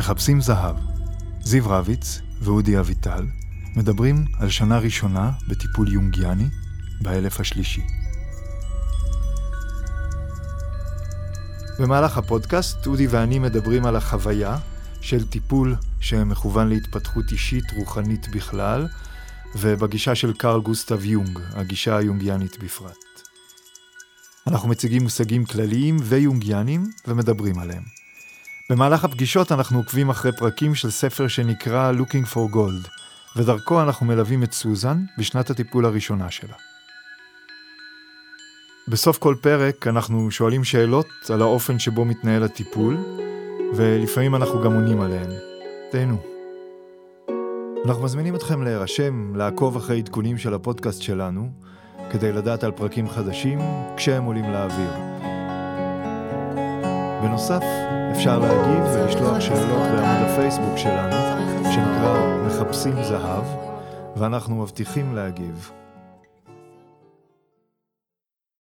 מחפשים זהב. זיו רביץ ואודי אביטל מדברים על שנה ראשונה בטיפול יונגיאני באלף השלישי. במהלך הפודקאסט אודי ואני מדברים על החוויה של טיפול שמכוון להתפתחות אישית רוחנית בכלל, ובגישה של קרל גוסטב יונג, הגישה היונגיאנית בפרט. אנחנו מציגים מושגים כלליים ויונגיאנים ומדברים עליהם. במהלך הפגישות אנחנו עוקבים אחרי פרקים של ספר שנקרא Looking for Gold, ודרכו אנחנו מלווים את סוזן בשנת הטיפול הראשונה שלה. בסוף כל פרק אנחנו שואלים שאלות על האופן שבו מתנהל הטיפול, ולפעמים אנחנו גם עונים עליהן. תהנו. אנחנו מזמינים אתכם להירשם, לעקוב אחרי עדכונים של הפודקאסט שלנו, כדי לדעת על פרקים חדשים כשהם עולים לאוויר. בנוסף, אפשר להגיב ולשלוח שאלות בעמוד הפייסבוק שלנו, שנקרא מחפשים זהב, ואנחנו מבטיחים להגיב.